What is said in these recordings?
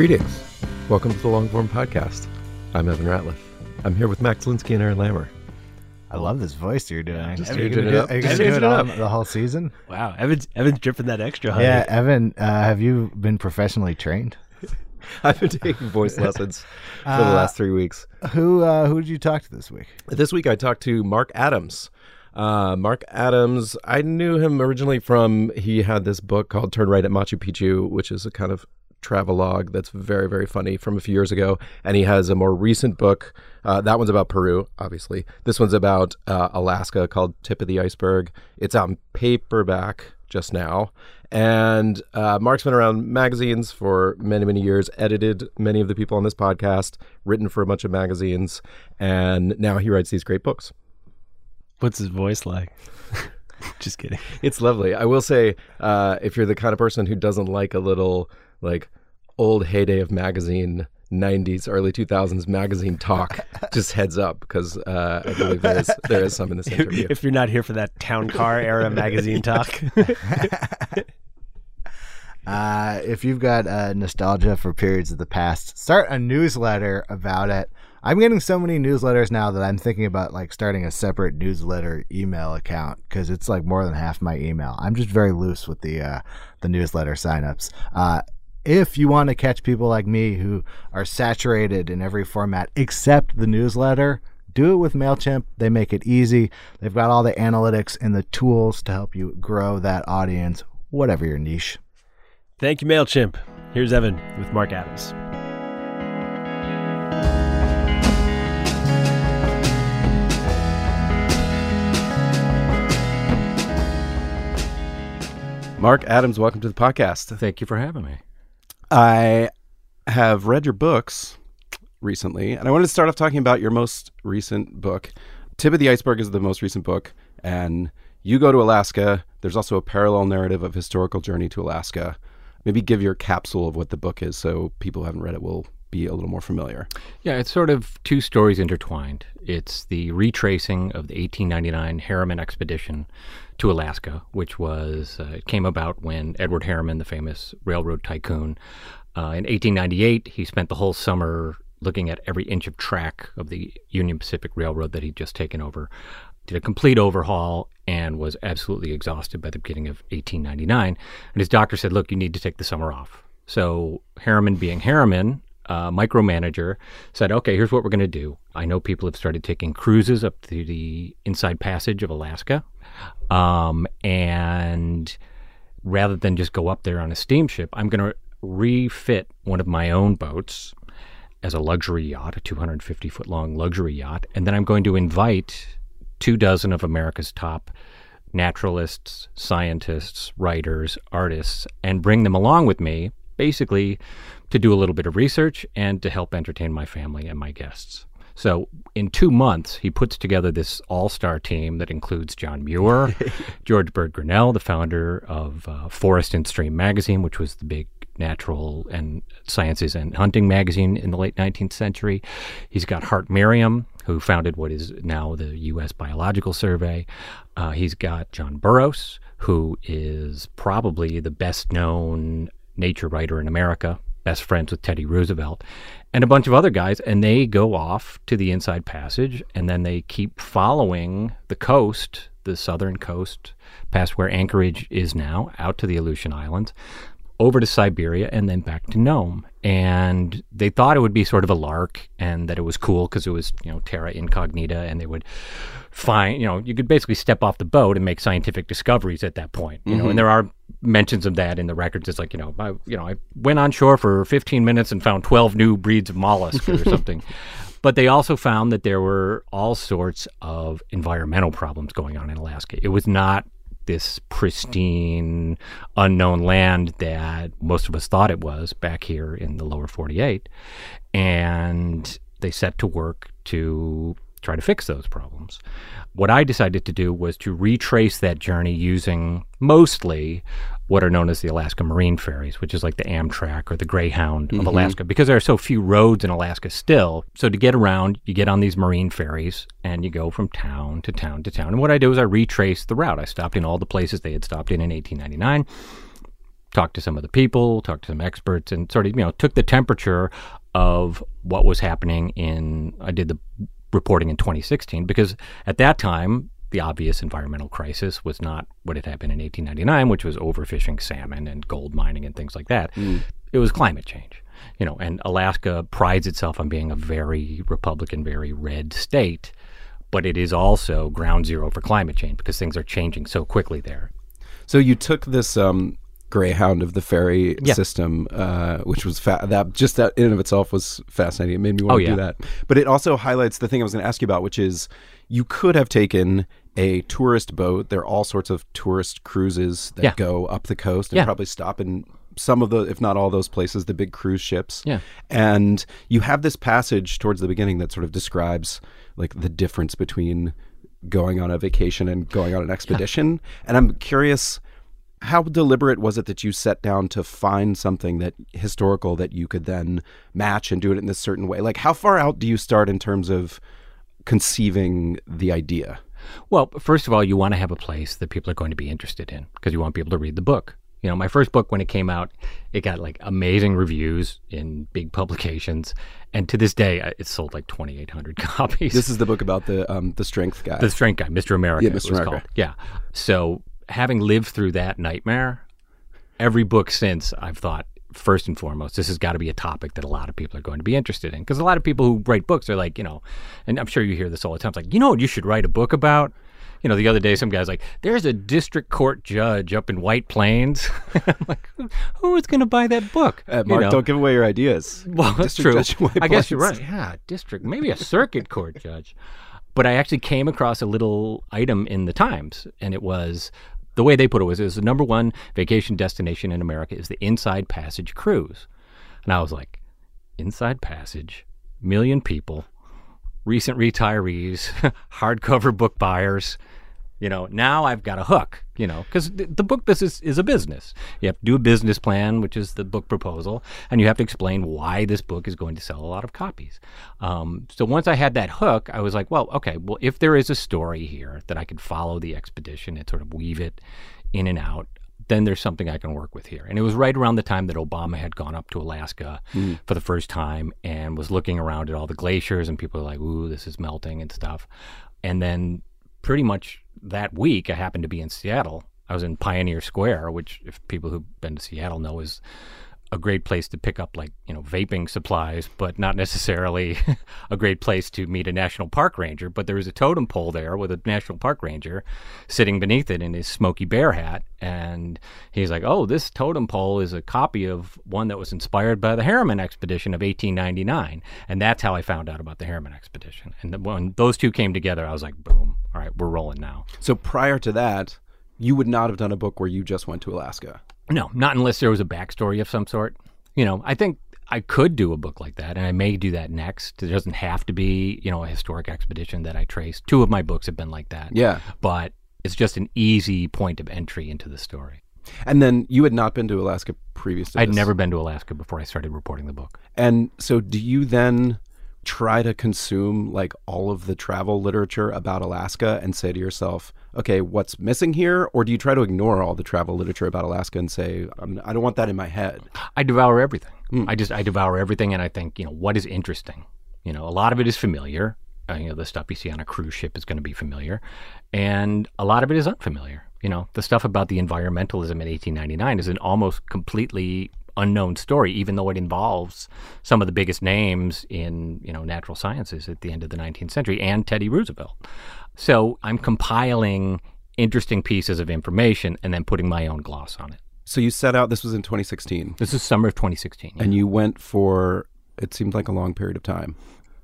Greetings. Welcome to the Longform Podcast. I'm Evan Ratliff. I'm here with Max Linsky and Aaron Lammer. I love this voice you're doing. Just are you gonna it do, up. Are you Just gonna do it changing it all, the whole season? Wow, Evan's Evan's dripping that extra. honey. Yeah, Evan, uh, have you been professionally trained? I've been taking voice lessons for the Uh, last three weeks. Who uh, who did you talk to this week? This week I talked to Mark Adams. Uh, Mark Adams, I knew him originally from, he had this book called Turn Right at Machu Picchu, which is a kind of travelogue that's very, very funny from a few years ago. And he has a more recent book. Uh, that one's about Peru, obviously. This one's about uh, Alaska called Tip of the Iceberg. It's on paperback just now. And uh, Mark's been around magazines for many, many years, edited many of the people on this podcast, written for a bunch of magazines, and now he writes these great books. What's his voice like? Just kidding. It's lovely. I will say, uh, if you're the kind of person who doesn't like a little like old heyday of magazine. 90s, early 2000s magazine talk. Just heads up, because uh, I believe there is there is some in this interview. if you're not here for that town car era magazine talk, Uh, if you've got uh, nostalgia for periods of the past, start a newsletter about it. I'm getting so many newsletters now that I'm thinking about like starting a separate newsletter email account because it's like more than half my email. I'm just very loose with the uh, the newsletter signups. If you want to catch people like me who are saturated in every format except the newsletter, do it with MailChimp. They make it easy. They've got all the analytics and the tools to help you grow that audience, whatever your niche. thank you, Mailchimp. Here's Evan with Mark Adams. Mark Adams, welcome to the podcast. Thank you for having me. I have read your books recently, and I wanted to start off talking about your most recent book. Tip of the Iceberg is the most recent book, and you go to Alaska. There's also a parallel narrative of historical journey to Alaska. Maybe give your capsule of what the book is so people who haven't read it will be a little more familiar. Yeah, it's sort of two stories intertwined. It's the retracing of the 1899 Harriman expedition to Alaska, which was uh, it came about when Edward Harriman, the famous railroad tycoon, uh, in 1898, he spent the whole summer looking at every inch of track of the Union Pacific Railroad that he'd just taken over. Did a complete overhaul and was absolutely exhausted by the beginning of 1899. And his doctor said, "Look, you need to take the summer off." So Harriman, being Harriman, uh, micromanager, said, "Okay, here's what we're going to do. I know people have started taking cruises up to the Inside Passage of Alaska, um, and rather than just go up there on a steamship, I'm going to refit one of my own boats as a luxury yacht, a 250 foot long luxury yacht, and then I'm going to invite two dozen of America's top naturalists, scientists, writers, artists, and bring them along with me, basically to do a little bit of research and to help entertain my family and my guests. So, in two months, he puts together this all star team that includes John Muir, George Bird Grinnell, the founder of uh, Forest and Stream magazine, which was the big natural and sciences and hunting magazine in the late 19th century. He's got Hart Merriam, who founded what is now the U.S. Biological Survey. Uh, he's got John Burroughs, who is probably the best known nature writer in America, best friends with Teddy Roosevelt, and a bunch of other guys. And they go off to the Inside Passage and then they keep following the coast, the southern coast, past where Anchorage is now, out to the Aleutian Islands over to Siberia and then back to Nome. And they thought it would be sort of a lark and that it was cool because it was, you know, terra incognita and they would find, you know, you could basically step off the boat and make scientific discoveries at that point, you know, and mm-hmm. there are mentions of that in the records. It's like, you know, I, you know, I went on shore for 15 minutes and found 12 new breeds of mollusk or something. But they also found that there were all sorts of environmental problems going on in Alaska. It was not this pristine, unknown land that most of us thought it was back here in the lower 48. And they set to work to try to fix those problems. What I decided to do was to retrace that journey using mostly what are known as the Alaska Marine Ferries, which is like the Amtrak or the Greyhound of mm-hmm. Alaska, because there are so few roads in Alaska still. So to get around, you get on these marine ferries and you go from town to town to town. And what I do is I retrace the route. I stopped in all the places they had stopped in in 1899 talked to some of the people, talked to some experts, and sort of you know took the temperature of what was happening in. I did the reporting in 2016 because at that time the obvious environmental crisis was not what had happened in 1899, which was overfishing salmon and gold mining and things like that. It was climate change. You know, and Alaska prides itself on being a very Republican, very red state, but it is also ground zero for climate change because things are changing so quickly there. So you took this um, Greyhound of the ferry Yeah. system, uh, which was fa- that just that in and of itself was fascinating. It made me want Oh, to yeah. do that. But it also highlights the thing I was going to ask you about, which is you could have taken a tourist boat. There are all sorts of tourist cruises that Yeah. go up the coast and Yeah. probably stop in some of the, if not all those places, the big cruise ships. Yeah. And you have this passage towards the beginning that sort of describes like the difference between going on a vacation and going on an expedition. And I'm curious, how deliberate was it that you set down to find something that historical that you could then match and do it in this certain way? Like, how far out do you start in terms of conceiving the idea? Well, first of all, you want to have a place that people are going to be interested in because you want people to read the book. You know, my first book, when it came out, it got like amazing reviews in big publications. And to this day, I- it's sold like 2,800 copies. This is the book about the um, the strength guy. the strength guy, Mr. America. Yeah, Mr. America. called. Yeah. So having lived through that nightmare, every book since I've thought, first and foremost, this has got to be a topic that a lot of people are going to be interested in. Because a lot of people who write books are like, you know, and I'm sure you hear this all the time. It's like, you know what you should write a book about? You know, the other day, some guy's like, there's a district court judge up in White Plains. I'm like, "Who- is going to buy that book? Uh, You know? don't give away your ideas. Well, that's District true. Judge in White I guess you're right. Yeah, district, maybe a circuit court judge. But I actually came across a little item in the Times, and it was the way they put it was, was the number one vacation destination in America is the Inside Passage cruise, and I was like, Inside Passage, million people, recent retirees, hardcover book buyers. You know, now I've got a hook, you know, because the, the book business is, a business. You have to do a business plan, which is the book proposal, and you have to explain why this book is going to sell a lot of copies. Um, so once I had that hook, I was like, well, okay, well, if there is a story here that I could follow the expedition and sort of weave it in and out, then there's something I can work with here. And it was right around the time that Obama had gone up to Alaska for the first time and was looking around at all the glaciers, and people were like, ooh, this is melting and stuff. And then pretty much that week, I happened to be in Seattle. I was in Pioneer Square, which, if people who've been to Seattle know, is a great place to pick up like you know vaping supplies, but not necessarily a great place to meet a national park ranger. But there was a totem pole there with a national park ranger sitting beneath it in his Smokey Bear hat, and he's like, "Oh, this totem pole is a copy of one that was inspired by the Harriman expedition of 1899," and that's how I found out about the Harriman expedition. And when those two came together, I was like, "Boom! All right, we're rolling now." So prior to that, you would not have done a book where you just went to Alaska. No, not unless there was a backstory of some sort. You know, I think I could do a book like that, and I may do that next. It doesn't have to be, you know, a historic expedition that I trace. Two of my books have been like that. Yeah. But it's just an easy point of entry into the story. And then you had not been to Alaska previous to I'd this. never been to Alaska before I started reporting the book. And so do you then try to consume like all of the travel literature about Alaska and say to yourself, okay, what's missing here? Or do you try to ignore all the travel literature about Alaska and say, I'm, I don't want that in my head? I devour everything. I just I devour everything, and I think you know what is interesting. You know, a lot of it is familiar. Uh, you know, the stuff you see on a cruise ship is going to be familiar, and a lot of it is unfamiliar. You know, the stuff about the environmentalism in 1899 is an almost completely unknown story, even though it involves some of the biggest names in you know natural sciences at the end of the 19th century and Teddy Roosevelt. So I'm compiling interesting pieces of information and then putting my own gloss on it. So you set out, this was in 2016, This is summer of 2016. and you went for, it seemed like a long period of time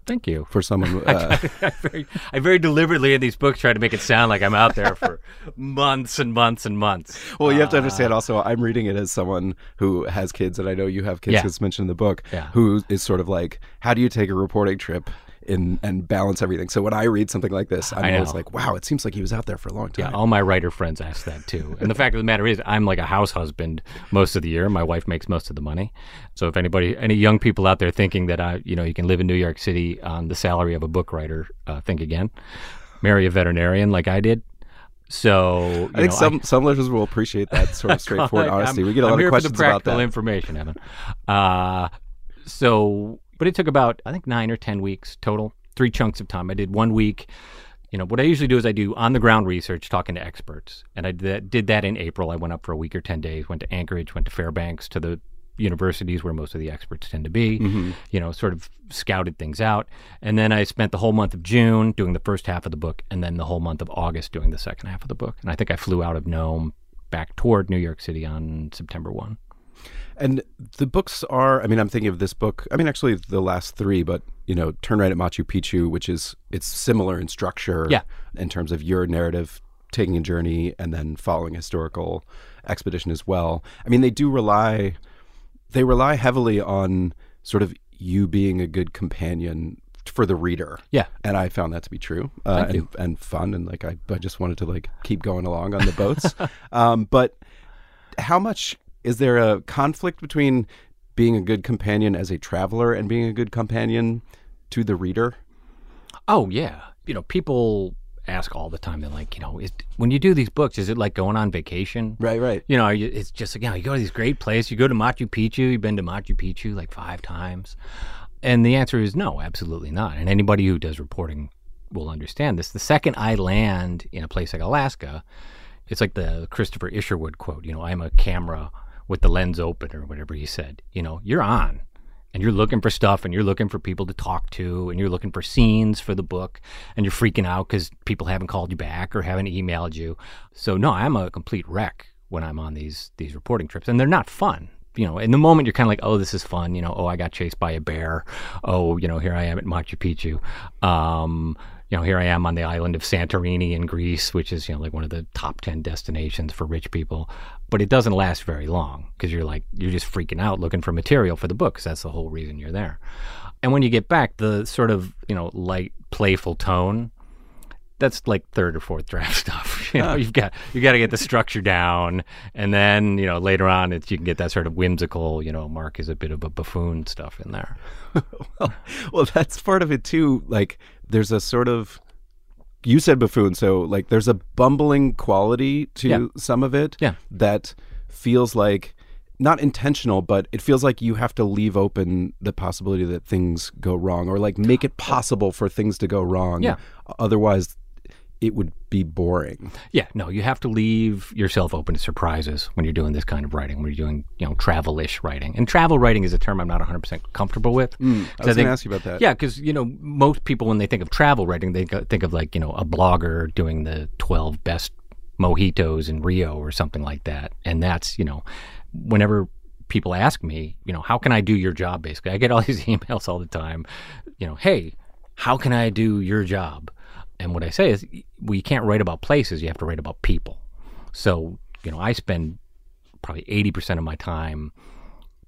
Thank you. for someone. Uh, I very, I very deliberately in these books try to make it sound like I'm out there for months and months and months. well, you have to understand also, I'm reading it as someone who has kids, and I know you have kids Yeah. it's mentioned in the book, Yeah. who is sort of like, how do you take a reporting trip? In, and balance everything. So when I read something like this, I'm I always like, "Wow, it seems like he was out there for a long time." Yeah, all my writer friends ask that too. And the fact of the matter is, I'm like a house husband most of the year. My wife makes most of the money. So if anybody, any young people out there thinking that I, you know, you can live in New York City on the salary of a book writer, uh, think again. Marry a veterinarian like I did. So you I think know, some some listeners will appreciate that sort of straightforward I'm- honesty. We get a I'm lot of questions about practical that. information, Evan. Uh, so, but it took about I think nine or ten weeks total, three chunks of time. I did one week. You know what I usually do is I do on the ground research, talking to experts, and I did that, in April. I went up for a week or ten days, went to Anchorage, went to Fairbanks, to the universities where most of the experts tend to be. Mm-hmm. You know, sort of scouted things out, and then I spent the whole month of June doing the first half of the book, and then the whole month of August doing the second half of the book. And I think I flew out of Nome back toward New York City on September one. And the books are, I mean, I'm thinking of this book. I mean, actually, the last three, but you know, Turn Right at Machu Picchu, which is it's similar in structure, Yeah. in terms of your narrative, taking a journey and then following a historical expedition as well. I mean, they do rely, they rely heavily on sort of you being a good companion for the reader. Yeah. and I found that to be true uh, and, and fun, and like I, I just wanted to like keep going along on the boats. um, but how much is there a conflict between being a good companion as a traveler and being a good companion to the reader? Oh yeah, you know, people ask all the time. They're like, you know, is, when you do these books, is it like going on vacation? Right, right. You know, are you, it's just like, you know, you go to these great places. You go to Machu Picchu. You've been to Machu Picchu like five times, and the answer is no, absolutely not. And anybody who does reporting will understand this. The second I land in a place like Alaska, it's like the Christopher Isherwood quote. You know, I'm a camera with the lens open, or whatever he said. You know, you're on and you're looking for stuff and you're looking for people to talk to and you're looking for scenes for the book and you're freaking out because people haven't called you back or haven't emailed you so no i'm a complete wreck when i'm on these these reporting trips and they're not fun you know in the moment you're kind of like oh this is fun you know oh i got chased by a bear oh you know here i am at machu picchu um you know, here I am on the island of Santorini in Greece, which is, you know, like one of the top 10 destinations for rich people. But it doesn't last very long because you're like, you're just freaking out looking for material for the book 'cause that's the whole reason you're there. And when you get back, the sort of, you know, light, playful tone, that's like third or fourth draft stuff. You know, you've got you got to get the structure down, and then you know later on, it's you can get that sort of whimsical. You know, Mark is a bit of a buffoon stuff in there. well, well, that's part of it too. Like, there's a sort of you said buffoon, so like there's a bumbling quality to Yeah. some of it Yeah. that feels like not intentional, but it feels like you have to leave open the possibility that things go wrong or like make it possible for things to go wrong. Yeah. Otherwise, it would be boring. Yeah, no, you have to leave yourself open to surprises when you're doing this kind of writing, when you're doing, you know, travel-ish writing. And travel writing is a term I'm not 100% comfortable with. Mm, 'Cause I was going to ask you about that. Yeah, because, you know, most people, when they think of travel writing, they think of like, you know, a blogger doing the 12 best mojitos in Rio or something like that. And that's, you know, whenever people ask me, you know, how can I do your job, basically? I get all these emails all the time, you know, hey, how can I do your job? And what I say is, well, you can't write about places, you have to write about people. So, you know, I spend probably 80% of my time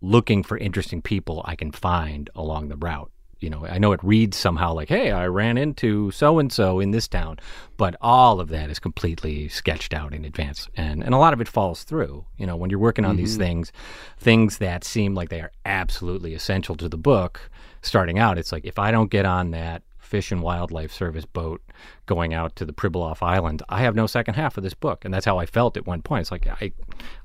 looking for interesting people I can find along the route. you know, I know it reads somehow like, hey, I ran into so and so in this town, but all of that is completely sketched out in advance. And, and a lot of it falls through. You know, when you're working on these mm-hmm. things, things that seem like they are absolutely essential to the book starting out, it's like, if I don't get on that Fish and Wildlife Service boat going out to the Pribilof Island, I have no second half of this book. And that's how I felt at one point. It's like, I,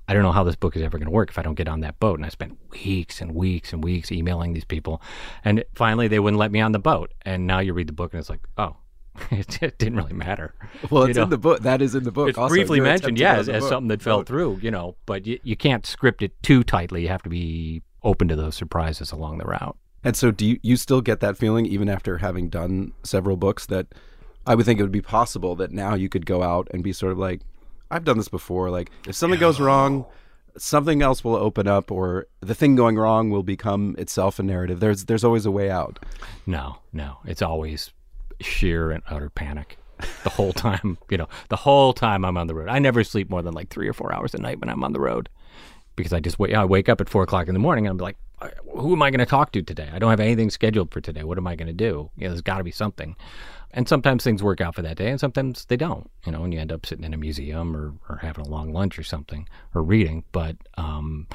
I don't know how this book is ever going to work if I don't get on that boat. And I spent weeks and weeks and weeks emailing these people. And finally, they wouldn't let me on the boat. And now you read the book and it's like, oh, it, it didn't really matter. Well, You it's know? in the book. That is in the book. It's also. briefly mentioned, yeah, as, something that fell Boat. through, you know, but you, you can't script it too tightly. You have to be open to those surprises along the route. And so, do you, you still get that feeling, even after having done several books, that I would think it would be possible that now you could go out and be sort of like, I've done this before. Like, if something goes wrong, something else will open up, or the thing going wrong will become itself a narrative. There's there's always a way out. No, no. It's always sheer and utter panic the whole time. You know, the whole time I'm on the road. I never sleep more than like three or four hours a night when I'm on the road because I just wait. I wake up at four o'clock in the morning and I'm like, who am I going to talk to today? I don't have anything scheduled for today. What am I going to do? You know, there's got to be something. And sometimes things work out for that day, and sometimes they don't. You know, and you end up sitting in a museum or, or having a long lunch or something or reading. But um,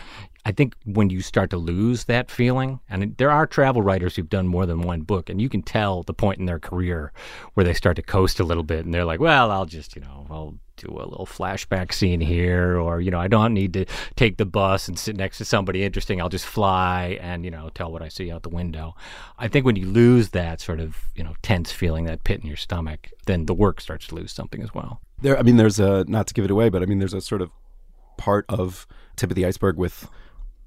I think when you start to lose that feeling, and there are travel writers who've done more than one book, and you can tell the point in their career where they start to coast a little bit, and they're like, "Well, I'll just, you know, I'll do a little flashback scene here, or you know, I don't need to take the bus and sit next to somebody interesting. I'll just fly and you know tell what I see out the window." I think when you lose that sort of you know tense feeling, that pit in your stomach, then the work starts to lose something as well. There, I mean, there's a not to give it away, but I mean, there's a sort of part of tip of the iceberg with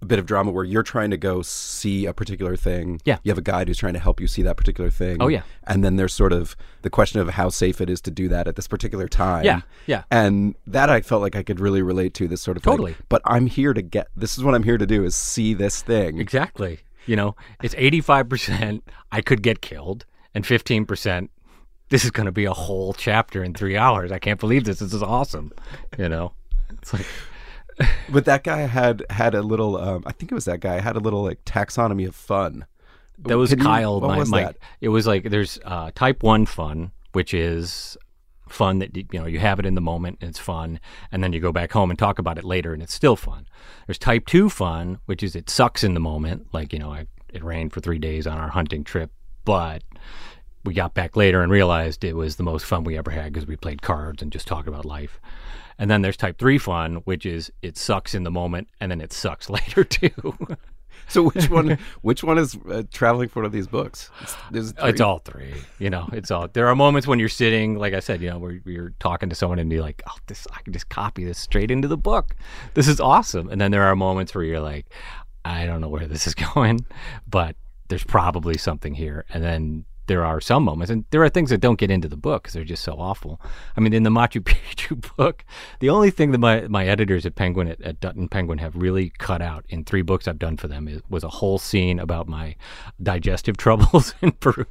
a bit of drama where you're trying to go see a particular thing. Yeah. You have a guide who's trying to help you see that particular thing. Oh, yeah. And then there's sort of the question of how safe it is to do that at this particular time. Yeah, yeah. And that I felt like I could really relate to this sort of Totally. but I'm here to get this is what I'm here to do is see this thing. Exactly. You know, it's 85% I could get killed and 15% this is going to be a whole chapter in 3 hours. I can't believe this. This is awesome. You know. It's like But that guy had had a little um, I think it was that guy had a little like taxonomy of fun. that was Can you- Kyle what my, was my that? it was like there's uh, type 1 fun which is fun that you know you have it in the moment and it's fun and then you go back home and talk about it later and it's still fun there's type 2 fun which is it sucks in the moment like you know I, it rained for three days on our hunting trip but we got back later and realized it was the most fun we ever had because we played cards and just talked about life and then there's type 3 fun which is it sucks in the moment and then it sucks later too So which one which one is uh, traveling for one of these books? It's, It's all three. You know, it's all. There are moments when you're sitting, like I said, you know, where you're talking to someone and you're like, "Oh, this I can just copy this straight into the book. This is awesome." And then there are moments where you're like, "I don't know where this is going, but there's probably something here." And then there are some moments, and there are things that don't get into the book because they're just so awful. I mean, in the Machu Picchu book, the only thing that my, my editors at Penguin at, at Dutton Penguin have really cut out in three books I've done for them is, was a whole scene about my digestive troubles in Peru.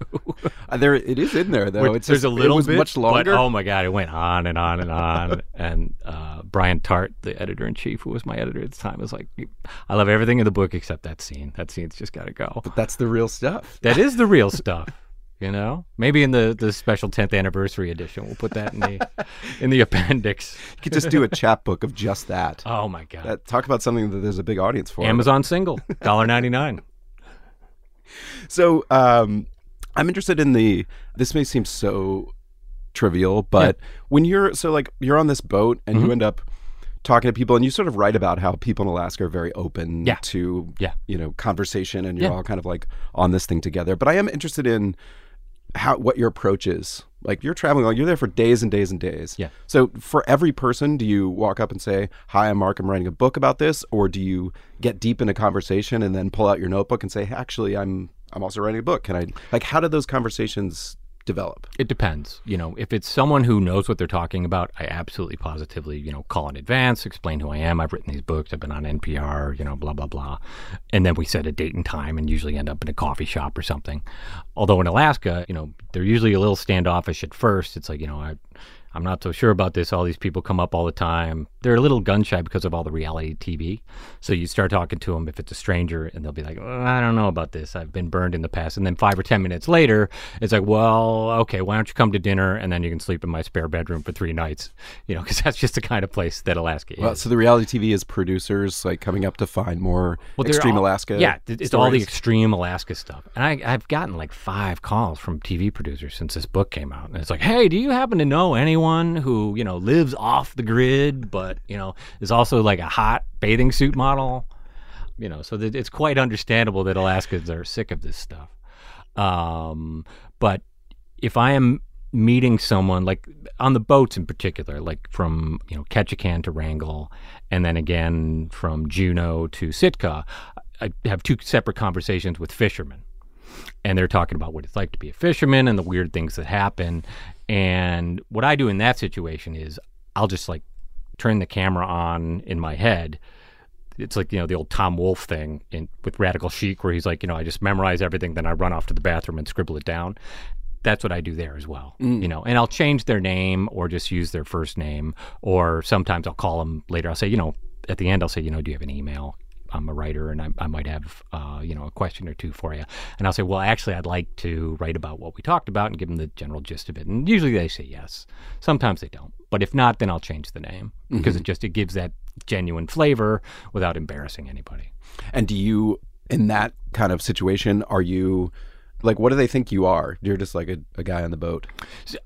Uh, there it is in there though. Which- It's there's just, a little it was bit, much longer. But, oh my god, it went on and on and on. and uh, Brian Tart, the editor in chief, who was my editor at the time, was like, "I love everything in the book except that scene. That scene's just got to go." but that's the real stuff. That is the real stuff. You know, maybe in the, the special 10th anniversary edition, we'll put that in the in the appendix. You could just do a chapbook of just that. Oh my god! That- talk about something that there's a big audience for. Amazon single, dollar ninety nine. So um, I'm interested in the. This may seem so trivial, but when you're so like you're on this boat and Mm-hmm. you end up talking to people and you sort of write about how people in Alaska are very open Yeah. to Yeah. you know conversation and you're Yeah. all kind of like on this thing together. But I am interested in how what your approach is. Like you're traveling, like you're there for days and days and days. Yeah. So for every person, do you walk up and say, "Hi, I'm Mark. I'm writing a book about this," or do you get deep in a conversation and then pull out your notebook and say, hey, "Actually, I'm I'm also writing a book. Can I like how do those conversations develop?" It depends. You know, if it's someone who knows what they're talking about, I absolutely positively, you know, call in advance, explain who I am. I've written these books. I've been on NPR, you know, blah, blah, blah. And then we set a date and time and usually end up in a coffee shop or something. Although in Alaska, you know, they're usually a little standoffish at first. It's like, you know, I, I'm not so sure about this. All these people come up all the time. They're a little gun shy because of all the reality TV. So you start talking to them if it's a stranger, and they'll be like, "Oh, I don't know about this. I've been burned in the past. And then five or 10 minutes later, it's like, well, okay, why don't you come to dinner and then you can sleep in my spare bedroom for three nights? You know, because that's just the kind of place that Alaska Well, is. so the reality TV is producers like coming up to find more Well, extreme all- Alaska. Yeah, it's all the extreme Alaska stuff. And I, I've gotten like five calls from TV producers since this book came out. And it's like, hey, do you happen to know anyone who, you know, lives off the grid, but, you know, is also like a hot bathing suit model? You know, so it's quite understandable that Alaskans are sick of this stuff. Um, but if I am meeting someone like on the boats in particular, like from you know Ketchikan to Wrangell, and then again from Juneau to Sitka, I have two separate conversations with fishermen, and they're talking about what it's like to be a fisherman and the weird things that happen. And what I do in that situation is I'll just like turn the camera on in my head it's like you know the old Tom Wolfe thing in with Radical Chic, where he's like, you know, I just memorize everything, then I run off to the bathroom and scribble it down. That's what I do there as well, mm. you know. And I'll change their name or just use their first name, or sometimes I'll call them later. I'll say, you know, at the end, I'll say, you know, do you have an email? I'm a writer, and I, I might have, uh, you know, a question or two for you. And I'll say, well, actually, I'd like to write about what we talked about and give them the general gist of it. And usually they say yes. Sometimes they don't. But if not, then I'll change the name because it just it gives that genuine flavor without embarrassing anybody. And do you, in that kind of situation, are you like, what do they think you are? You're just like a, a guy on the boat.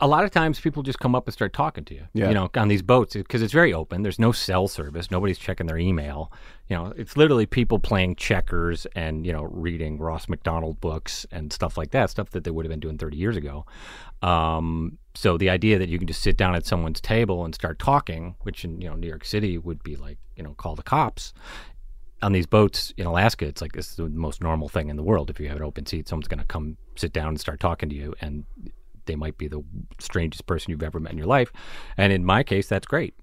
a lot of times people just come up and start talking to you. Yeah. You know, on these boats because it's very open. There's no cell service. Nobody's checking their email. You know, it's literally people playing checkers and you know reading Ross McDonald books and stuff like that. Stuff that they would have been doing 30 years ago. Um, so the idea that you can just sit down at someone's table and start talking, which in you know New York City would be like you know call the cops. On these boats in Alaska, it's like this is the most normal thing in the world. If you have an open seat, someone's going to come sit down and start talking to you, and they might be the strangest person you've ever met in your life. And in my case, that's great.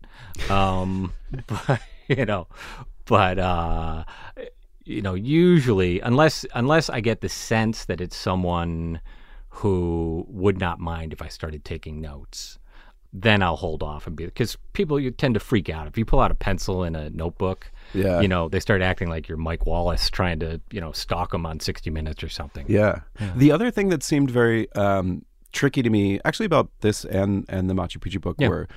Um, but, you know, but uh, you know, usually, unless unless I get the sense that it's someone who would not mind if I started taking notes, then I'll hold off and be because people you tend to freak out if you pull out a pencil and a notebook. Yeah. You know, they start acting like you're Mike Wallace trying to, you know, stalk them on 60 Minutes or something. Yeah. The other thing that seemed very um, tricky to me, actually, about this and and the Machu Picchu book, Yeah. were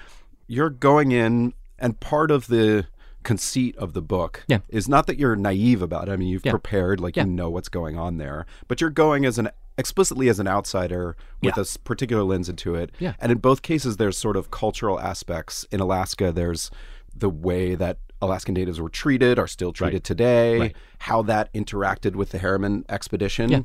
you're going in, and part of the conceit of the book Yeah. is not that you're naive about it. I mean, you've Yeah. prepared, like Yeah. you know what's going on there, but you're going as an explicitly as an outsider with Yeah. a particular lens into it. Yeah. And in both cases, there's sort of cultural aspects. In Alaska, there's the way that Alaskan natives were treated, are still treated today, Right. how that interacted with the Harriman expedition. Yeah.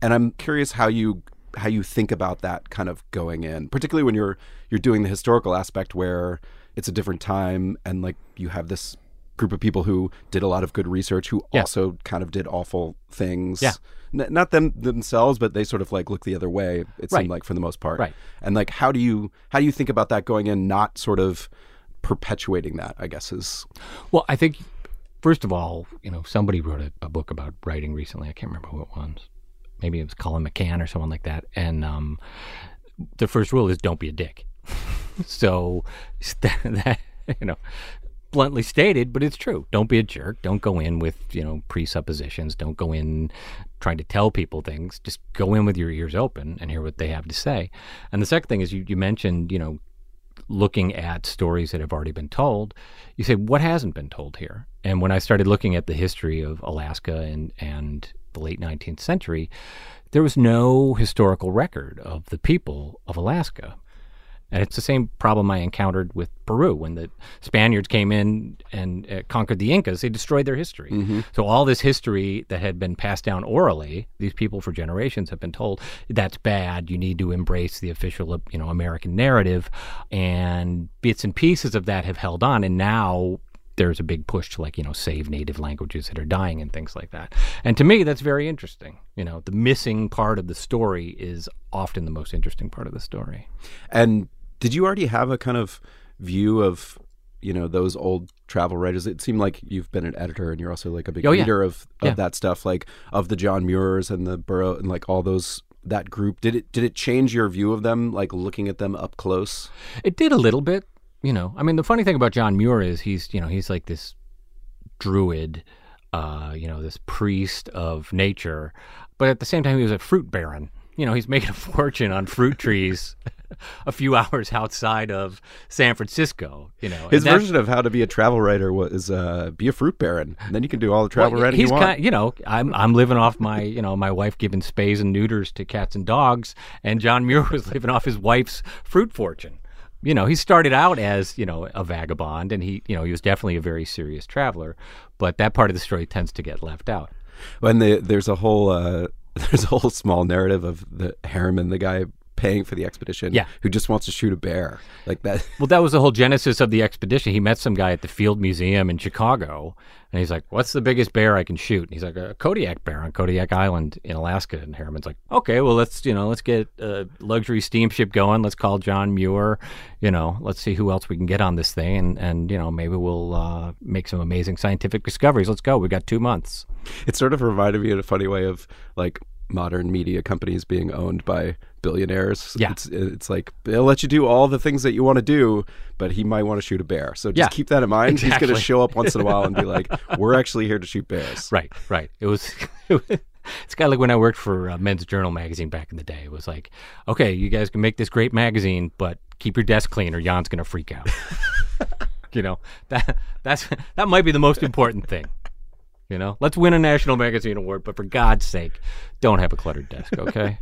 And I'm curious how you how you think about that kind of going in, particularly when you're you're doing the historical aspect where it's a different time and like you have this group of people who did a lot of good research who Yeah. also kind of did awful things. Yeah. N- not them themselves, but they sort of like look the other way. It Right. seemed like for the most part. Right. And like, how do you how do you think about that going in? Not sort of perpetuating that. I guess is Well, I think first of all, you know, somebody wrote a, a book about writing recently. I can't remember who it was. Maybe it was Colum McCann or someone like that. And um, the first rule is don't be a dick. so that, you know, bluntly stated, but it's true. Don't be a jerk. Don't go in with you know presuppositions. Don't go in trying to tell people things. Just go in with your ears open and hear what they have to say. And the second thing is you, you mentioned you know looking at stories that have already been told, you say, what hasn't been told here? And when I started looking at the history of Alaska and, and the late 19th century, there was no historical record of the people of Alaska. And it's the same problem I encountered with Peru when the Spaniards came in and uh, conquered the Incas. They destroyed their history. So all this history that had been passed down orally, these people for generations have been told that's bad. You need to embrace the official, you know, American narrative, and bits and pieces of that have held on. And now there's a big push to like you know save native languages that are dying and things like that. And to me, that's very interesting. You know, the missing part of the story is often the most interesting part of the story. And did you already have a kind of view of, you know, those old travel writers? It seemed like you've been an editor and you're also like a big Oh, yeah. reader of, of Yeah. that stuff, like of the John Muirs and the Burrow and like all those that group? Did it did it change your view of them, like looking at them up close? It did a little bit, you know. I mean, the funny thing about John Muir is he's, you know, he's like this druid, uh, you know, this priest of nature, but at the same time, he was a fruit baron. You know, he's making a fortune on fruit trees. a few hours outside of San Francisco, you know. His version of how to be a travel writer was uh, be a fruit baron, and then you can do all the travel Well, writing he's you want. Kind, you know, I'm I'm living off my you know my wife giving spays and neuters to cats and dogs, and John Muir was living off his wife's fruit fortune. You know, he started out as you know a vagabond, and he you know he was definitely a very serious traveler, but that part of the story tends to get left out. When the, there's a whole uh, there's a whole small narrative of the Harriman, the guy paying for the expedition, Yeah. who just wants to shoot a bear, like that. Well, that was the whole genesis of the expedition. He met some guy at the Field Museum in Chicago, and he's like, "What's the biggest bear I can shoot?" And he's like, "A Kodiak bear on Kodiak Island in Alaska." And Harriman's like, "Okay, well, let's you know, let's get a luxury steamship going. Let's call John Muir. You know, let's see who else we can get on this thing, and and you know, maybe we'll uh, make some amazing scientific discoveries. Let's go. We got two months." It sort of reminded me in a funny way of like modern media companies being owned by billionaires. Yeah. It's, it's like they'll let you do all the things that you want to do, but he might want to shoot a bear. So just Yeah. keep that in mind. He's going to show up once in a while and be like, "We're actually here to shoot bears." Right, right. It was. It's kind of like when I worked for uh, Men's Journal magazine back in the day. It was like, okay, you guys can make this great magazine, but keep your desk clean, or Jann's going to freak out. you know that that's that might be the most important thing. You know, let's win a national magazine award, but for God's sake, don't have a cluttered desk. Okay.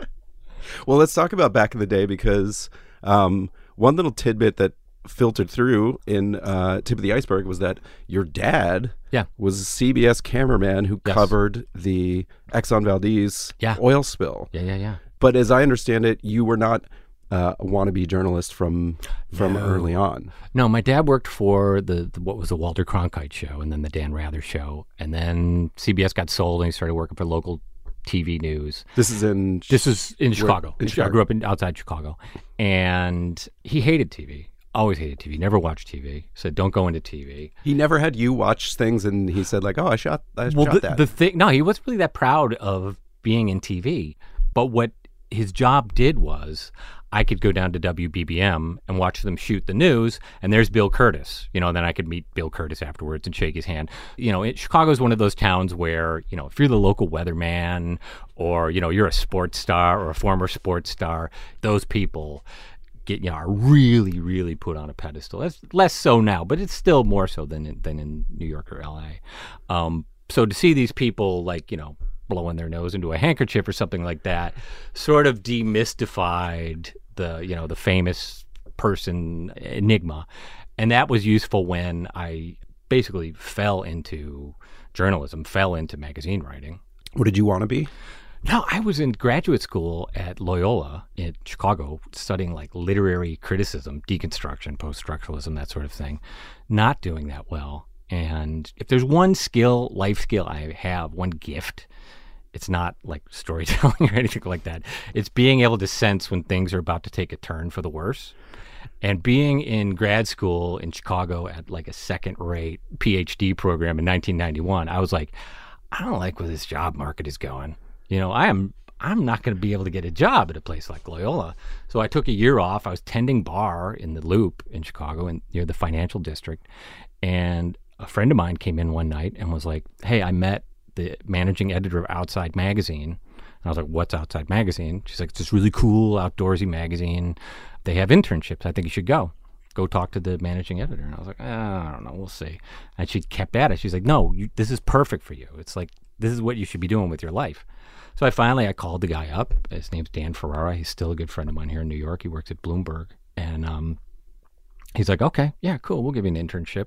Well, let's talk about back in the day because um, one little tidbit that filtered through in uh, Tip of the Iceberg was that your dad Yeah. was a CBS cameraman who Yes. covered the Exxon Valdez Yeah. oil spill. yeah, yeah, yeah. But as I understand it, you were not uh, a wannabe journalist from from early on. No, my dad worked for the, the what was the Walter Cronkite show, and then the Dan Rather show, and then CBS got sold, and he started working for local TV news. This is in This is in Chicago. in I grew up in outside Chicago, and he hated TV. Always hated TV. Never watched TV. Said don't go into TV. he never had you watch things, and he said like, "Oh, I shot, I Well, shot the, that." the thing, no, he wasn't really that proud of being in TV. But what his job did was, I could go down to WBBM and watch them shoot the news, and there's Bill Kurtis. You know, and then I could meet Bill Kurtis afterwards and shake his hand. You know, Chicago is one of those towns where you know if you're the local weatherman, or you know you're a sports star or a former sports star, those people get you know are really really put on a pedestal. It's less so now, but it's still more so than in, than in New York or L.A. Um, so to see these people like you know blowing their nose into a handkerchief or something like that, sort of demystified the you know the famous person enigma, and that was useful when I basically fell into journalism, fell into magazine writing. what did you want to be? No, I was in graduate school at Loyola in Chicago studying like literary criticism, deconstruction, post structuralism, that sort of thing. Not doing that well. And if there's one skill, life skill I have, one gift, it's not like storytelling or anything like that. It's being able to sense when things are about to take a turn for the worse. And being in grad school in Chicago at like a second rate PhD program in 1991, I was like, I don't like where this job market is going. You know, I am I'm not going to be able to get a job at a place like Loyola. So I took a year off. I was tending bar in the Loop in Chicago and near the financial district. And a friend of mine came in one night and was like, "Hey, I met the managing editor of Outside Magazine." And I was like, "What's Outside Magazine?" She's like, "It's this really cool outdoorsy magazine. They have internships. I think you should go." Go talk to the managing editor, and I was like, "Ah, I don't know, we'll see. And she kept at it. She's like, "No, you, this is perfect for you. It's like this is what you should be doing with your life." So I finally I called the guy up. His name's Dan Ferrara. He's still a good friend of mine here in New York. He works at Bloomberg, and um, he's like, "Okay, yeah, cool. We'll give you an internship."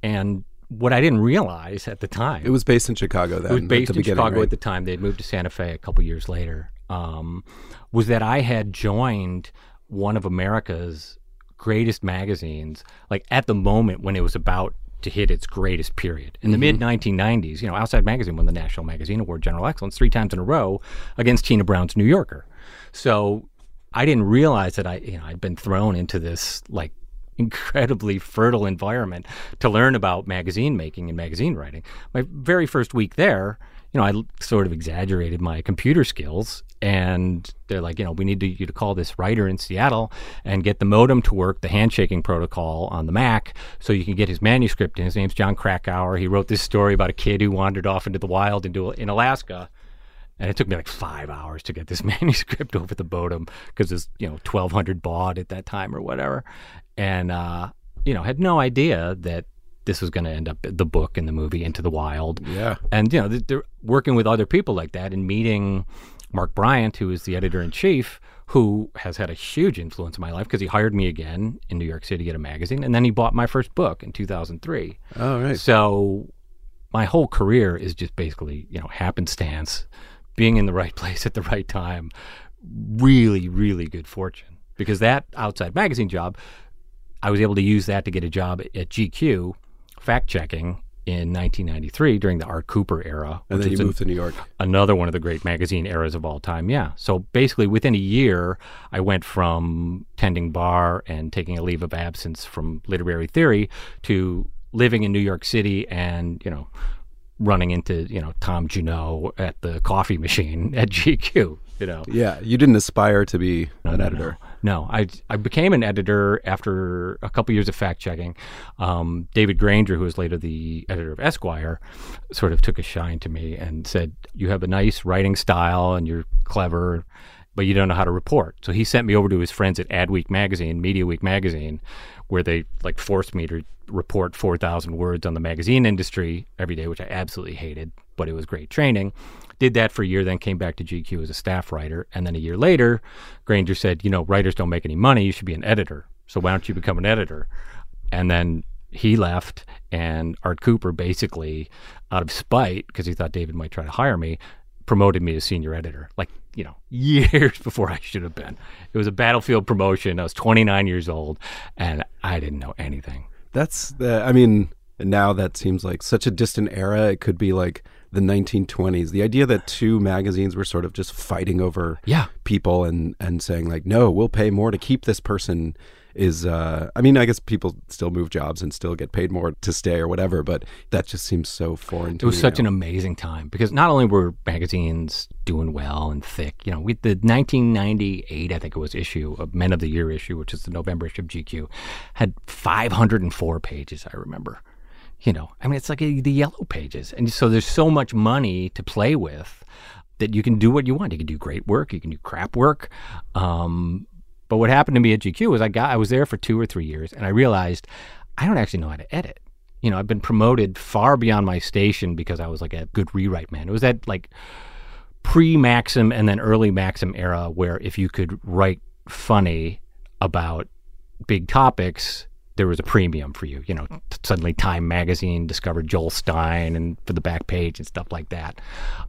And what I didn't realize at the time, It was based in Chicago then. it was based in Chicago right? at the time. They had moved to Santa Fe a couple years later. Um, was that I had joined one of America's greatest magazines, like at the moment when it was about to hit its greatest period in the mid 1990s. You know, Outside Magazine won the National Magazine Award, General Excellence, three times in a row against Tina Brown's New Yorker. So I didn't realize that I, you know, I'd been thrown into this like incredibly fertile environment to learn about magazine making and magazine writing. My very first week there, you know, I sort of exaggerated my computer skills. And they're like, you know, we need to, you to call this writer in Seattle and get the modem to work, the handshaking protocol on the Mac, so you can get his manuscript. And his name's Jon Krakauer. He wrote this story about a kid who wandered off into the wild into in Alaska. And it took me like five hours to get this manuscript over the modem because it's you know twelve hundred baud at that time or whatever, and uh, you know had no idea that this was going to end up the book and the movie Into the Wild. Yeah. And you know they're working with other people like that and meeting Mark Bryant, who is the editor in chief, who has had a huge influence in my life because he hired me again in New York City at a magazine, and then he bought my first book in two thousand three. Oh, right. So my whole career is just basically, you know, happenstance, being in the right place at the right time. Really, really good fortune. Because that outside magazine job, I was able to use that to get a job at GQ, fact checking in 1993 during the Art Cooper era. And then you an- moved to New York. another one of the great magazine eras of all time. Yeah. So basically, within a year, I went from tending bar and taking a leave of absence from literary theory to living in New York City and, you know, running into, you know, Tom Junod at the coffee machine at GQ, you know. Yeah, you didn't aspire to be an No, editor. No, I I became an editor after a couple years of fact checking. Um, David Granger, who was later the editor of Esquire, sort of took a shine to me and said, "You have a nice writing style and you're clever." But you don't know how to report. So he sent me over to his friends at Adweek magazine, Media Week magazine, where they like forced me to report 4,000 words on the magazine industry every day, which I absolutely hated, but it was great training. Did that for a year, then came back to GQ as a staff writer. And then a year later, Granger said, You know, writers don't make any money. You should be an editor. So why don't you become an editor? And then he left, and Art Cooper basically, out of spite, because he thought David might try to hire me, promoted me to senior editor, like, you know, years before I should have been. It was a battlefield promotion. I was 29 years old, and I didn't know anything. That's the. I mean, now that seems like such a distant era. It could be like the 1920s. The idea that two magazines were sort of just fighting over Yeah. people and and saying like, no, we'll pay more to keep this person. Is uh, I mean, I guess people still move jobs and still get paid more to stay or whatever, but that just seems so foreign. to It was such now. an amazing time because not only were magazines doing well and thick, you know, we the 1998, I think it was issue of Men of the Year issue, which is the November issue of GQ, had 504 pages. I remember, you know, I mean, it's like a, the yellow pages, and so there's so much money to play with that you can do what you want. You can do great work, you can do crap work. Um, but what happened to me at GQ was I got I was there for two or three years, and I realized I don't actually know how to edit. You know, I've been promoted far beyond my station because I was like a good rewrite man. It was that like pre Maxim and then early Maxim era where if you could write funny about big topics, there was a premium for you. You know, t- suddenly Time Magazine discovered Joel Stein and for the back page and stuff like that.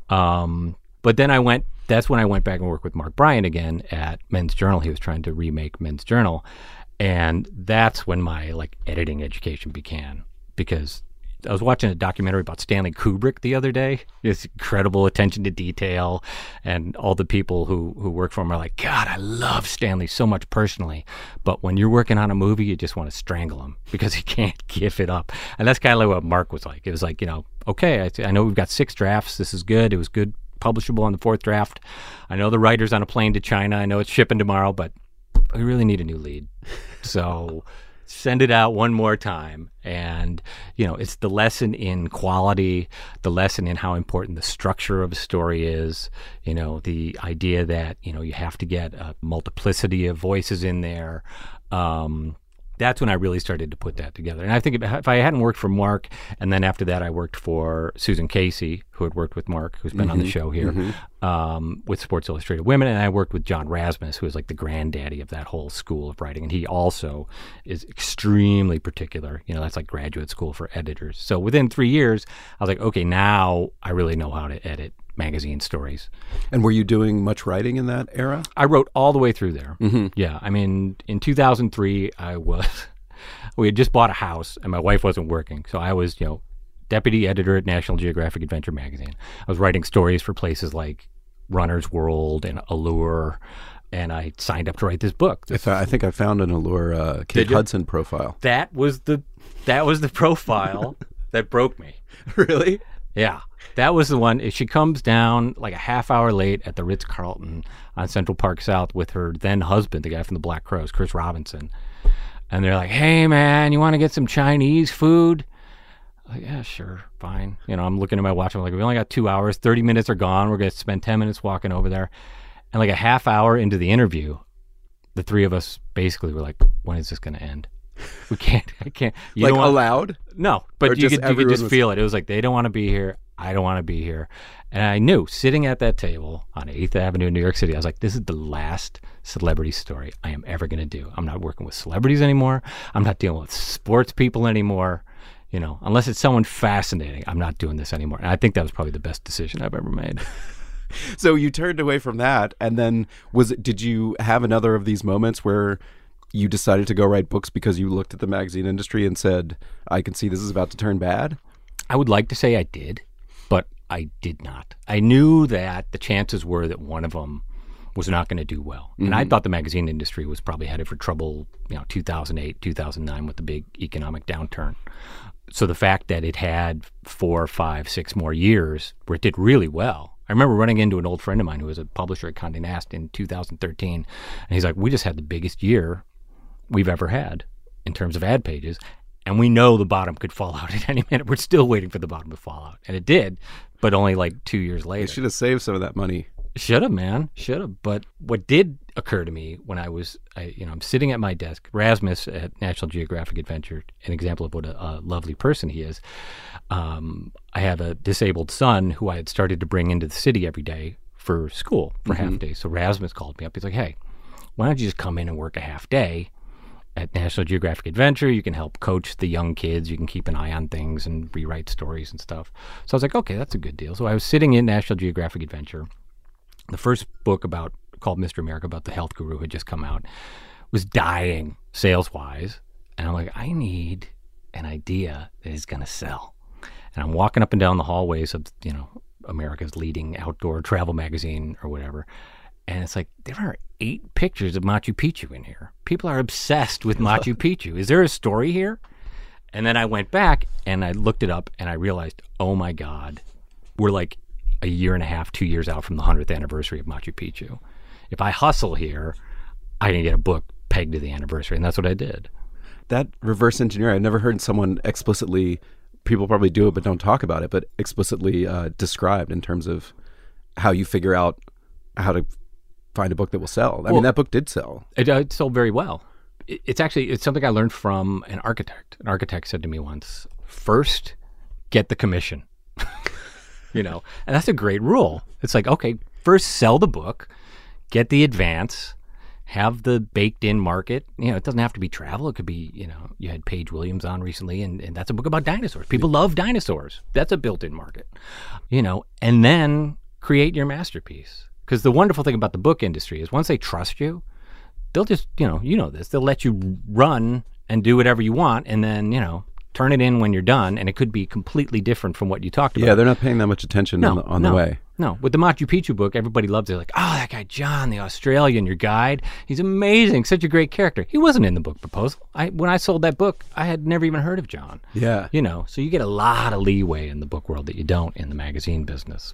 Um, but then I went. That's when I went back and worked with Mark Bryant again at Men's Journal. He was trying to remake Men's Journal, and that's when my like editing education began because I was watching a documentary about Stanley Kubrick the other day. His incredible attention to detail, and all the people who who work for him are like, God, I love Stanley so much personally, but when you're working on a movie, you just want to strangle him because he can't give it up. And that's kind of like what Mark was like. It was like, you know, okay, I, I know we've got six drafts. This is good. It was good, publishable on the fourth draft. I know the writer's on a plane to China. I know it's shipping tomorrow, but we really need a new lead. So send it out one more time. And, you know, it's the lesson in quality, the lesson in how important the structure of a story is, you know, the idea that, you know, you have to get a multiplicity of voices in there. Um, that's when I really started to put that together. And I think if, I hadn't worked for Mark, and then after that I worked for Susan Casey, who had worked with Mark, who's been on the show here, um, with Sports Illustrated Women, and I worked with John Rasmus, who is like the granddaddy of that whole school of writing, and he also is extremely particular. You know, that's like graduate school for editors. So within three years, I was like, okay, now I really know how to edit magazine stories. And were you doing much writing in that era? I wrote all the way through there. Mm-hmm. Yeah, I mean, in 2003, I was we had just bought a house, and my wife wasn't working, so I was, you know, deputy editor at National Geographic Adventure magazine. I was writing stories for places like Runner's World and Allure, and I signed up to write this book. If I, I think I found an Allure uh, Kate Hudson profile. That was the that was the profile that broke me. really? Yeah, that was the one. She comes down like a half hour late at the Ritz Carlton on Central Park South with her then husband, the guy from the Black Crowes, Chris Robinson. And they're like, "Hey, man, you want to get some Chinese food?" Like, yeah, sure, fine. You know, I'm looking at my watch. I'm like, we only got two hours. Thirty minutes are gone. We're gonna spend ten minutes walking over there. And like a half hour into the interview, the three of us basically were like, "When is this gonna end?" We can't. I can't. You like want- allowed? no, but you could, you could just was- feel it. It was like they don't want to be here. I don't want to be here. And I knew sitting at that table on 8th Avenue in New York City, I was like, this is the last celebrity story I am ever going to do. I'm not working with celebrities anymore. I'm not dealing with sports people anymore. You know, unless it's someone fascinating, I'm not doing this anymore. And I think that was probably the best decision I've ever made. So you turned away from that, and then was it? Did you have another of these moments where you decided to go write books because you looked at the magazine industry and said, "I can see this is about to turn bad"? I would like to say I did, but I did not. I knew that the chances were that one of them was not going to do well. And I mm-hmm. thought the magazine industry was probably headed for trouble, you know, 2008, 2009 with the big economic downturn. So the fact that it had four, five, six more years where it did really well. I remember running into an old friend of mine who was a publisher at Condé Nast in 2013, and he's like, "We just had the biggest year we've ever had in terms of ad pages. And we know the bottom could fall out at any minute. We're still waiting for the bottom to fall out. And it did, but only like two years They later. should have saved some of that money. Should have, man. Should have. But what did occur to me when I was, I, you know, I'm sitting at my desk, Rasmus at National Geographic Adventure, an example of what a, a lovely person he is. Um, I have a disabled son who I had started to bring into the city every day for school for half days. So Rasmus called me up. He's like, hey, why don't you just come in and work a half day at National Geographic Adventure. You can help coach the young kids. You can keep an eye on things and rewrite stories and stuff. So I was like, okay, that's a good deal. So I was sitting in National Geographic Adventure. The first book about called Mr. America about the health guru had just come out. Was dying sales wise, and I'm like, I need an idea that is going to sell. And I'm walking up and down the hallways of you know America's leading outdoor travel magazine or whatever. And it's like there are eight pictures of Machu Picchu in here. People are obsessed with Machu Picchu. Is there a story here? And then I went back and I looked it up and I realized, oh my God, we're like a year and a half, two years out from the 100th anniversary of Machu Picchu. If I hustle here, I can get a book pegged to the anniversary. And that's what I did. That reverse engineer, I've never heard someone explicitly. People probably do it, but don't talk about it. But explicitly uh, described in terms of how you figure out how to find a book that will sell. I Well- mean, that book did sell. It, uh, it sold very well. It, it's actually it's something I learned from an architect. An architect said to me once, first get the commission. you know, and that's a great rule. It's like, okay, first sell the book, get the advance, have the baked in market. You know, it doesn't have to be travel. It could be, you know, you had Paige Williams on recently, and, and that's a book about dinosaurs. People love dinosaurs. That's a built in market, you know, and then create your masterpiece. Because the wonderful thing about the book industry is once they trust you, they'll just, you know, you know this, they'll let you run and do whatever you want, and then, you know, turn it in when you're done, and it could be completely different from what you talked about. Yeah, they're not paying that much attention on, the, on no, the way. No, with the Machu Picchu book, everybody loves it. Like, oh, that guy John, the Australian, your guide, he's amazing, such a great character. He wasn't in the book proposal. I when I sold that book, I had never even heard of John. Yeah. You know, so you get a lot of leeway in the book world that you don't in the magazine business.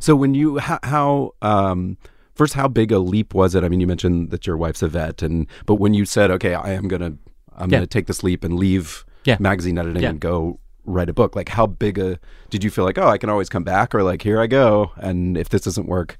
So when you how, how um first how big a leap was it? I mean, you mentioned that your wife's a vet, and but when you said, okay, I am gonna I'm Yeah. gonna take this leap and leave Yeah. magazine editing Yeah. and go write a book, like how big a did you feel like? Oh, I can always come back, or like here I go, and if this doesn't work,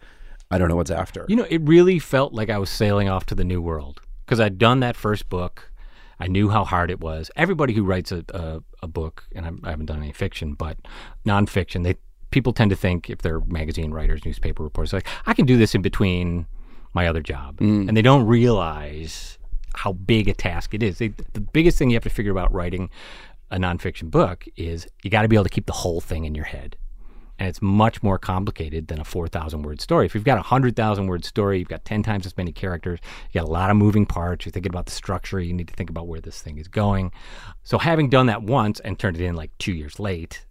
I don't know what's after. You know, it really felt like I was sailing off to the new world because I'd done that first book. I knew how hard it was. Everybody who writes a, a, a book, and I'm, I haven't done any fiction, but nonfiction, they people tend to think if they're magazine writers, newspaper reporters, like I can do this in between my other job, mm. and they don't realize how big a task it is. They, the biggest thing you have to figure about writing a nonfiction book is you got to be able to keep the whole thing in your head and it's much more complicated than a 4,000 word story. If you've got a 100,000 word story, you've got 10 times as many characters, you got a lot of moving parts, you're thinking about the structure, you need to think about where this thing is going. So, having done that once and turned it in like two years late,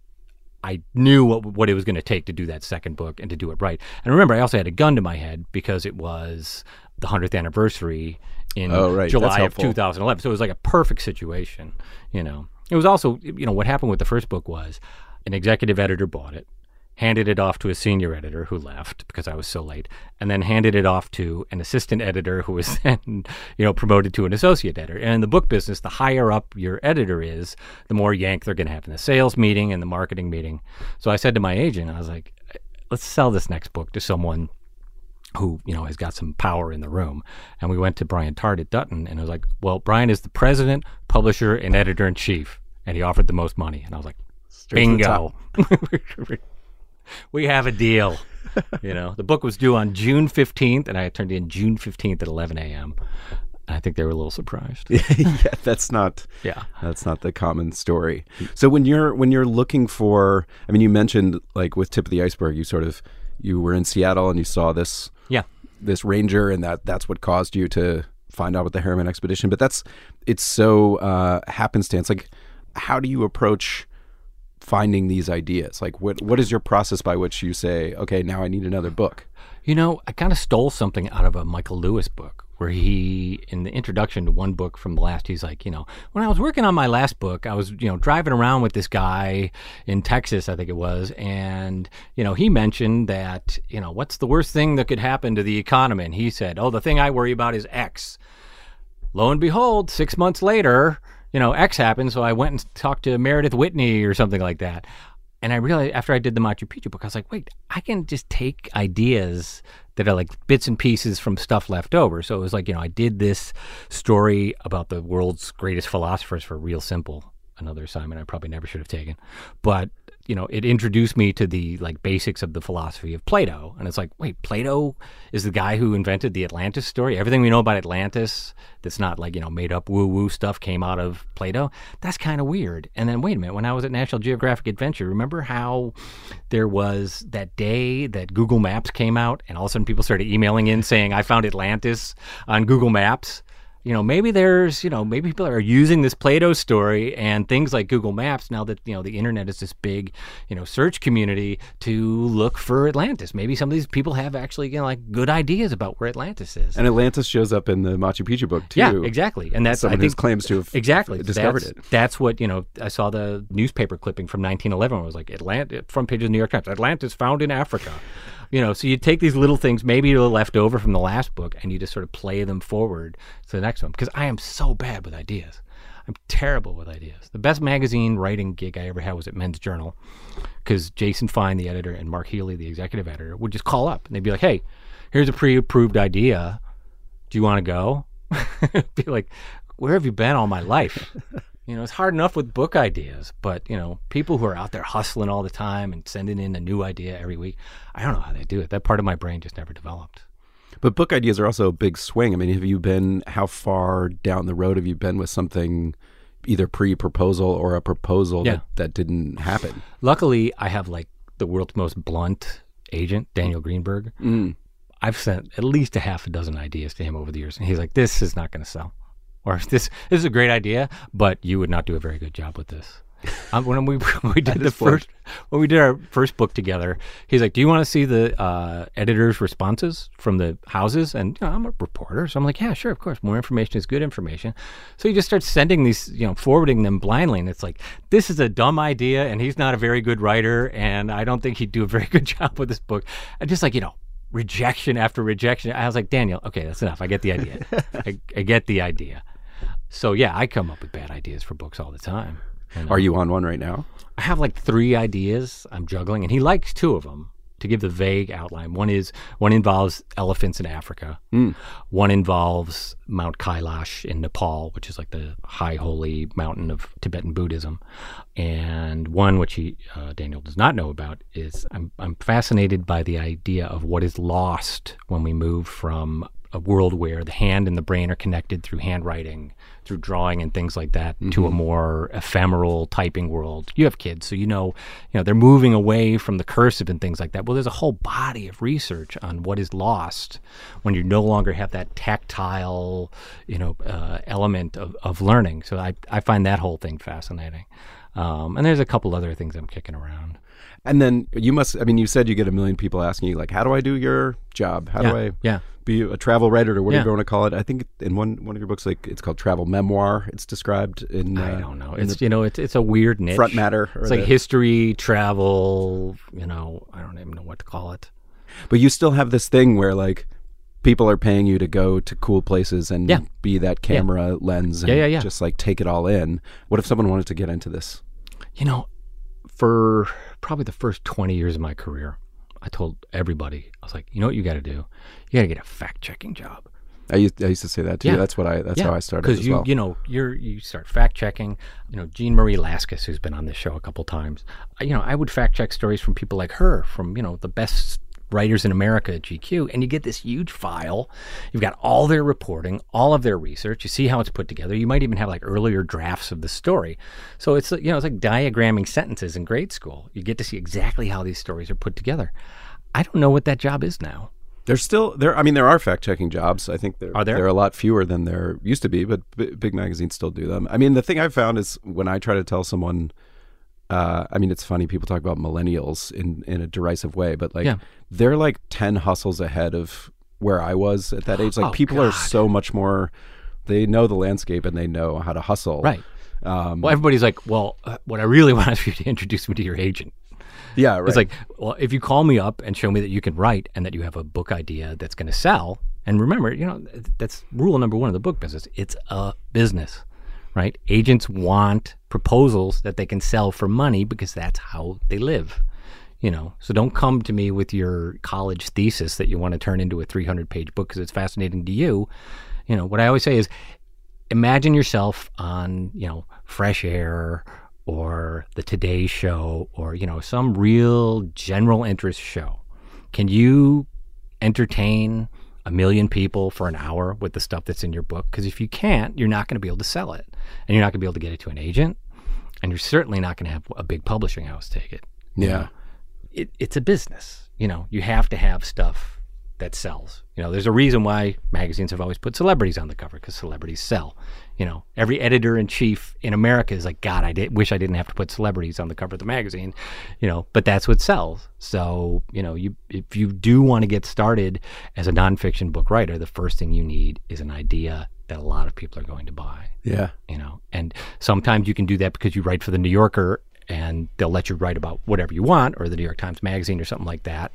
I knew what, what it was going to take to do that second book and to do it right. And remember, I also had a gun to my head because it was the 100th anniversary in Oh, right. July of 2011. So it was like a perfect situation, you know. It was also, you know, what happened with the first book was an executive editor bought it, handed it off to a senior editor who left because I was so late, and then handed it off to an assistant editor who was then, you know, promoted to an associate editor. And in the book business, the higher up your editor is, the more yank they're going to have in the sales meeting and the marketing meeting. So I said to my agent, I was like, let's sell this next book to someone who you know has got some power in the room. And we went to Brian Tart at Dutton, and I was like, "Well, Brian is the president, publisher, and editor in chief, and he offered the most money." And I was like, Straight "Bingo, we have a deal." you know, the book was due on June fifteenth, and I turned in June fifteenth at eleven a.m. I think they were a little surprised. yeah, that's not Yeah. that's not the common story. So when you're when you're looking for, I mean, you mentioned like with tip of the iceberg, you sort of you were in Seattle and you saw this Yeah. this ranger, and that that's what caused you to find out about the Harriman expedition. But that's it's so uh, happenstance. Like, how do you approach finding these ideas? Like, what what is your process by which you say, okay, now I need another book? You know, I kind of stole something out of a Michael Lewis book where he, in the introduction to one book from the last, he's like, you know, when I was working on my last book, I was, you know, driving around with this guy in Texas, I think it was, and, you know, he mentioned that, you know, what's the worst thing that could happen to the economy? And he said, oh, the thing I worry about is X. Lo and behold, six months later, you know, X happened. So I went and talked to Meredith Whitney or something like that. And I realized after I did the Machu Picchu book, I was like, wait, I can just take ideas that are like bits and pieces from stuff left over. So it was like, you know, I did this story about the world's greatest philosophers for Real Simple, another assignment I probably never should have taken. But, you know, it introduced me to the like basics of the philosophy of Plato. And it's like, wait, Plato is the guy who invented the Atlantis story. Everything we know about Atlantis that's not like, you know, made up woo woo stuff came out of Plato. That's kind of weird. And then wait a minute, when I was at National Geographic Adventure, remember how there was that day that Google Maps came out and all of a sudden people started emailing in saying, I found Atlantis on Google Maps? You know, maybe there's, you know, maybe people are using this Plato story and things like Google Maps now that, you know, the internet is this big, you know, search community to look for Atlantis. Maybe some of these people have actually, you know, like good ideas about where Atlantis is. And Atlantis shows up in the Machu Picchu book too. yeah, exactly. And that's, I Someone who think, claims to have exactly discovered that's, it. That's what, you know, I saw the newspaper clipping from 1911 where it was like, Atlantis, front page of the New York Times, Atlantis found in Africa. You know, so you take these little things, maybe they're left over from the last book, and you just sort of play them forward to the next one. Because I am so bad with ideas. I'm terrible with ideas. The best magazine writing gig I ever had was at Men's Journal, because Jason Fine, the editor, and Mark Healy, the executive editor, would just call up and they'd be like, "Hey, here's a pre-approved idea. Do you want to go?" be like, "Where have you been all my life?" You know, it's hard enough with book ideas, but you know, people who are out there hustling all the time and sending in a new idea every week, I don't know how they do it. That part of my brain just never developed. But book ideas are also a big swing. I mean, have you been how far down the road have you been with something either pre-proposal or a proposal Yeah. that, that didn't happen? Luckily, I have like the world's most blunt agent, Daniel Greenberg. Mm. I've sent at least a half a dozen ideas to him over the years, and he's like, "This is not going to sell," or "This this is a great idea, but you would not do a very good job with this." Um, when we when we did the first when we did our first book together, he's like, "Do you want to see the uh, editors' responses from the houses?" And you know, I'm a reporter, so I'm like, "Yeah, sure, of course. More information is good information." So he just starts sending these, you know, forwarding them blindly, and it's like, "This is a dumb idea, and he's not a very good writer, and I don't think he'd do a very good job with this book." And just like you know, rejection after rejection. I was like, Daniel, okay, that's enough. I get the idea. I, I get the idea. So yeah, I come up with bad ideas for books all the time. And, Are you on one right now? I have like three ideas I'm juggling, and he likes two of them. To give the vague outline, one is one involves elephants in Africa. One involves Mount Kailash in Nepal, which is like the high holy mountain of Tibetan Buddhism. And one which he uh, Daniel does not know about is I'm I'm fascinated by the idea of what is lost when we move from a world where the hand and the brain are connected through handwriting, through drawing and things like that, to a more ephemeral typing world. You have kids, so you know, you know they're moving away from the cursive and things like that. Well, there's a whole body of research on what is lost when you no longer have that tactile, you know, uh, element of, of learning. So I I find that whole thing fascinating. Um, and there's a couple other things I'm kicking around. And then you must. I mean, you said you get a million people asking you like, "How do I do your job? How yeah, do I yeah. be a travel writer or whatever Yeah. you want to call it. I think in one one of your books, like it's called travel memoir. It's described in. Uh, I don't know. It's you know, it's it's a weird niche. front matter. or It's like history, travel. You know, I don't even know what to call it. but you still have this thing where like people are paying you to go to cool places and Yeah. be that camera lens and Yeah, yeah, yeah. just like take it all in. What if someone wanted to get into this? You know, for probably the first 20 years of my career, I told everybody, I was like, you know what you got to do? You got to get a fact checking job. I used, I used to say that too. Yeah. That's what I. That's how I started Because you, well. you know, you're you start fact checking. You know, Jeanne Marie Laskas, who's been on this show a couple times. You know, I would fact check stories from people like her, from you know the best writers in America at GQ, and you get this huge file. You've got all their reporting, all of their research. You see how it's put together. You might even have like earlier drafts of the story. So it's you know it's like diagramming sentences in grade school. You get to see exactly how these stories are put together. I don't know what that job is now. There's still there. I mean, there are fact checking jobs. I think there Are there? There are a lot fewer than there used to be, but b- big magazines still do them. I mean, the thing I've found is when I try to tell someone, uh, I mean, it's funny people talk about millennials in in a derisive way, but like Yeah. they're like ten hustles ahead of where I was at that age. Like Oh, people are so much more. They know the landscape and they know how to hustle. Right. Um, Well, everybody's like, well, uh, what I really want is for you to introduce me to your agent. yeah. Right. It's like, well, if you call me up and show me that you can write and that you have a book idea that's going to sell, and remember, you know, that's rule number one of the book business. It's a business, right? Agents want proposals that they can sell for money because that's how they live. You know, so don't come to me with your college thesis that you want to turn into a 300 page book because it's fascinating to you. You know, what I always say is imagine yourself on, you know, Fresh Air or the Today Show or, you know, some real general interest show. Can you entertain a million people for an hour with the stuff that's in your book? Because if you can't, you're not going to be able to sell it. And you're not going to be able to get it to an agent. And you're certainly not going to have a big publishing house take it. you yeah. know? it, it's a business. You know, you have to have stuff that sells. You know, there's a reason why magazines have always put celebrities on the cover because celebrities sell. You know, every editor in chief in America is like, God, I did, wish I didn't have to put celebrities on the cover of the magazine. You know, but that's what sells. So, you know, you if you do want to get started as a nonfiction book writer, the first thing you need is an idea that a lot of people are going to buy Yeah. you know and sometimes you can do that because you write for the new yorker and they'll let you write about whatever you want or the new york times magazine or something like that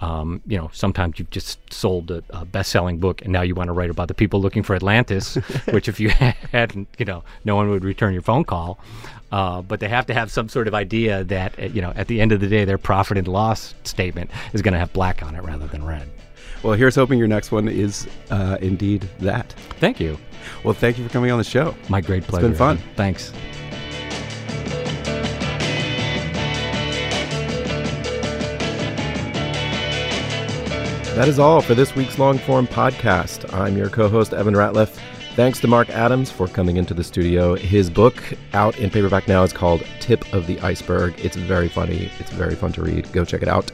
um, you know sometimes you've just sold a, a best-selling book and now you want to write about the people looking for atlantis which if you hadn't you know no one would return your phone call uh, but they have to have some sort of idea that uh, you know at the end of the day their profit and loss statement is going to have black on it rather than red Well, here's hoping your next one is uh, indeed that. thank you Well, thank you for coming on the show. my great pleasure It's been fun. Thanks That is all for this week's long form podcast. I'm your co host, Evan Ratliff. Thanks to Mark Adams for coming into the studio. His book out in paperback now is called Tip of the Iceberg. It's very funny, it's very fun to read. Go check it out.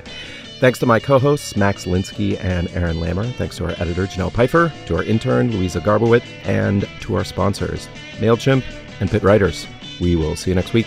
Thanks to my co hosts, Max Linsky and Aaron Lammer. Thanks to our editor, Janelle Pfeiffer, to our intern, Louisa Garbowit, and to our sponsors, MailChimp and Pit Writers. We will see you next week.